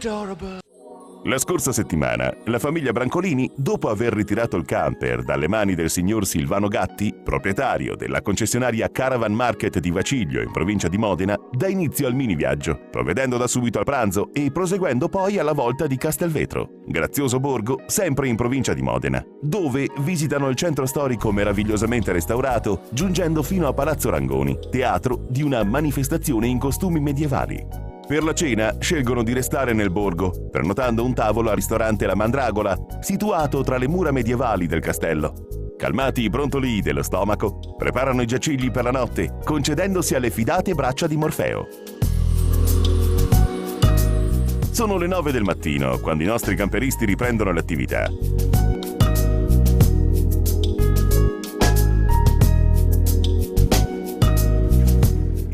Adorable. La scorsa settimana, la famiglia Brancolini, dopo aver ritirato il camper dalle mani del signor Silvano Gatti, proprietario della concessionaria Caravan Market di Vaciglio in provincia di Modena, dà inizio al mini viaggio, provvedendo da subito al pranzo e proseguendo poi alla volta di Castelvetro, grazioso borgo sempre in provincia di Modena, dove visitano il centro storico meravigliosamente restaurato, giungendo fino a Palazzo Rangoni, teatro di una manifestazione in costumi medievali. Per la cena scelgono di restare nel borgo, prenotando un tavolo al ristorante La Mandragola, situato tra le mura medievali del castello. Calmati i brontoli dello stomaco, preparano i giacigli per la notte, concedendosi alle fidate braccia di Morfeo. Sono le 9 del mattino quando i nostri camperisti riprendono l'attività.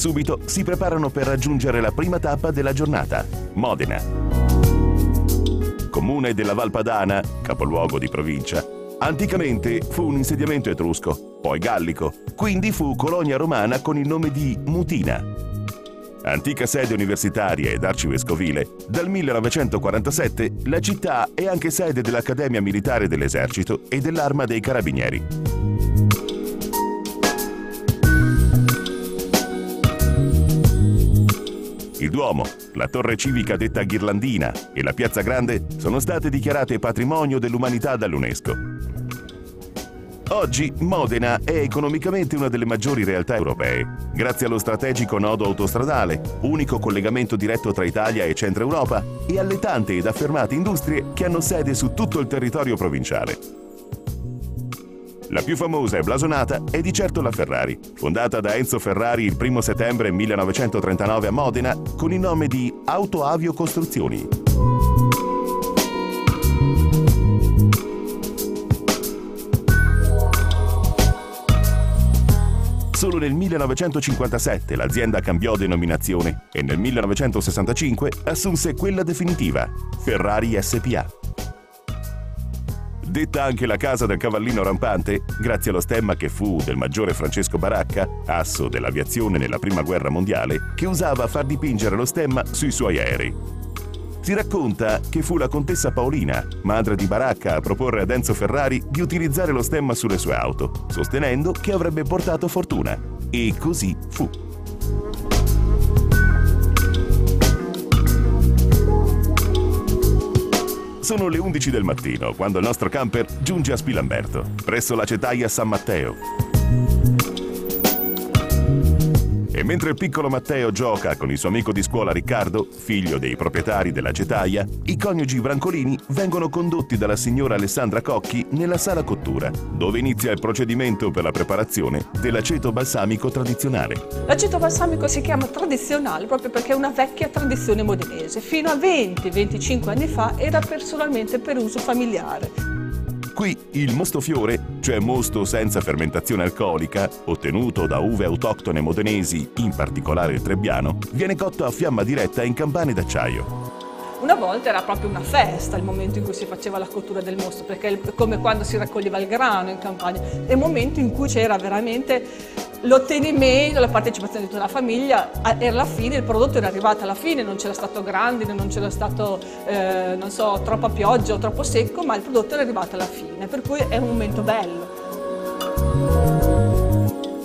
Subito si preparano per raggiungere la prima tappa della giornata, Modena. Comune della Valpadana, capoluogo di provincia, anticamente fu un insediamento etrusco, poi gallico, quindi fu colonia romana con il nome di Mutina. Antica sede universitaria ed arcivescovile, dal 1947 la città è anche sede dell'Accademia Militare dell'Esercito e dell'Arma dei Carabinieri. Il Duomo, la torre civica detta Ghirlandina e la Piazza Grande sono state dichiarate patrimonio dell'umanità dall'UNESCO. Oggi Modena è economicamente una delle maggiori realtà europee, grazie allo strategico nodo autostradale, unico collegamento diretto tra Italia e Centro Europa, e alle tante ed affermate industrie che hanno sede su tutto il territorio provinciale. La più famosa e blasonata è di certo la Ferrari, fondata da Enzo Ferrari il 1 settembre 1939 a Modena con il nome di Auto Avio Costruzioni. Solo nel 1957 l'azienda cambiò denominazione e nel 1965 assunse quella definitiva, Ferrari SPA. Detta anche la casa del cavallino rampante, grazie allo stemma che fu del maggiore Francesco Baracca, asso dell'aviazione nella Prima Guerra Mondiale, che usava far dipingere lo stemma sui suoi aerei. Si racconta che fu la contessa Paolina, madre di Baracca, a proporre ad Enzo Ferrari di utilizzare lo stemma sulle sue auto, sostenendo che avrebbe portato fortuna. E così fu. Sono le 11 del mattino quando il nostro camper giunge a Spilamberto, presso la cetaia San Matteo. E mentre il piccolo Matteo gioca con il suo amico di scuola Riccardo, figlio dei proprietari della cetaia, i coniugi Brancolini vengono condotti dalla signora Alessandra Cocchi nella sala cottura, dove inizia il procedimento per la preparazione dell'aceto balsamico tradizionale. L'aceto balsamico si chiama tradizionale proprio perché è una vecchia tradizione modenese. Fino a 20-25 anni fa era personalmente per uso familiare. Qui il mostofiore, cioè mosto senza fermentazione alcolica, ottenuto da uve autoctone modenesi, in particolare il trebbiano, viene cotto a fiamma diretta in campane d'acciaio. Una volta era proprio una festa il momento in cui si faceva la cottura del mosto, perché è come quando si raccoglieva il grano in campagna, è il momento in cui c'era veramente l'ottenimento, la partecipazione di tutta la famiglia, era la fine, il prodotto era arrivato alla fine, non c'era stato grandine, non c'era stato, eh, non so, troppa pioggia o troppo secco, ma il prodotto era arrivato alla fine, per cui è un momento bello.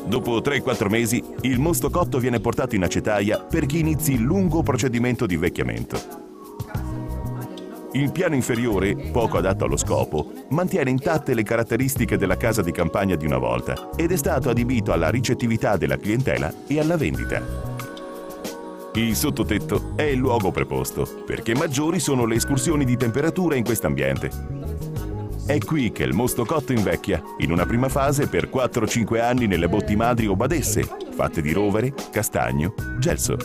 Dopo 3-4 mesi, il mosto cotto viene portato in acetaia perché inizi il lungo procedimento di invecchiamento. Il piano inferiore, poco adatto allo scopo, mantiene intatte le caratteristiche della casa di campagna di una volta ed è stato adibito alla ricettività della clientela e alla vendita. Il sottotetto è il luogo preposto, perché maggiori sono le escursioni di temperatura in quest'ambiente. È qui che il mosto cotto invecchia, in una prima fase per 4-5 anni nelle botti madri o badesse, fatte di rovere, castagno, gelso.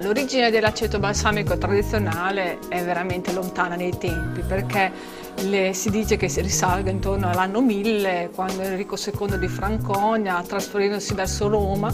L'origine dell'aceto balsamico tradizionale è veramente lontana nei tempi perché le- si dice che si risalga intorno all'anno 1000 quando Enrico II di Franconia, trasferendosi verso Roma,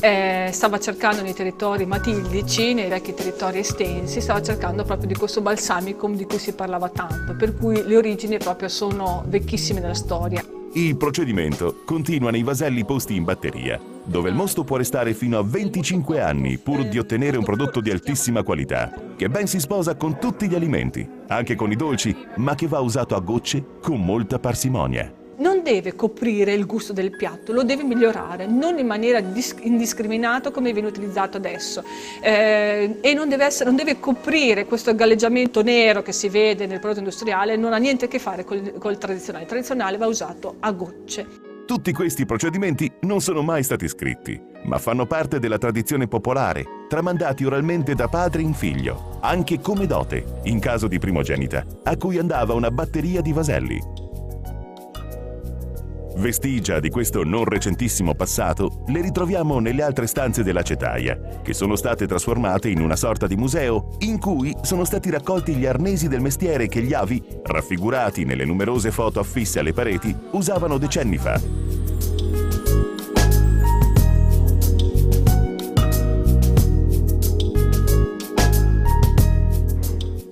eh, stava cercando nei territori matildici, nei vecchi territori estensi, stava cercando proprio di questo balsamicum di cui si parlava tanto, per cui le origini proprio sono vecchissime nella storia. Il procedimento continua nei vaselli posti in batteria, dove il mosto può restare fino a 25 anni pur di ottenere un prodotto di altissima qualità, che ben si sposa con tutti gli alimenti, anche con i dolci, ma che va usato a gocce con molta parsimonia. non deve coprire il gusto del piatto, lo deve migliorare, non in maniera dis- indiscriminata come viene utilizzato adesso. Eh, e non deve, essere- non deve coprire questo galleggiamento nero che si vede nel prodotto industriale, non ha niente a che fare col, col tradizionale. Il tradizionale va usato a gocce. Tutti questi procedimenti non sono mai stati scritti, ma fanno parte della tradizione popolare, tramandati oralmente da padre in figlio, anche come dote, in caso di primogenita, a cui andava una batteria di vaselli. Vestigia di questo non recentissimo passato le ritroviamo nelle altre stanze della cetaia, che sono state trasformate in una sorta di museo in cui sono stati raccolti gli arnesi del mestiere che gli avi, raffigurati nelle numerose foto affisse alle pareti, usavano decenni fa.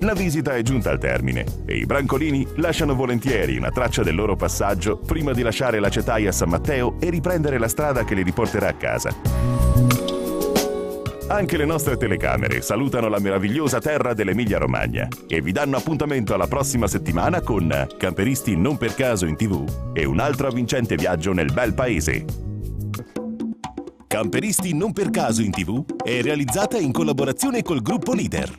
La visita è giunta al termine e i brancolini lasciano volentieri una traccia del loro passaggio prima di lasciare la cetaia San Matteo e riprendere la strada che li riporterà a casa. Anche le nostre telecamere salutano la meravigliosa terra dell'Emilia Romagna e vi danno appuntamento alla prossima settimana con Camperisti non per caso in tv e un altro avvincente viaggio nel bel paese. Camperisti non per caso in tv è realizzata in collaborazione col gruppo Leader.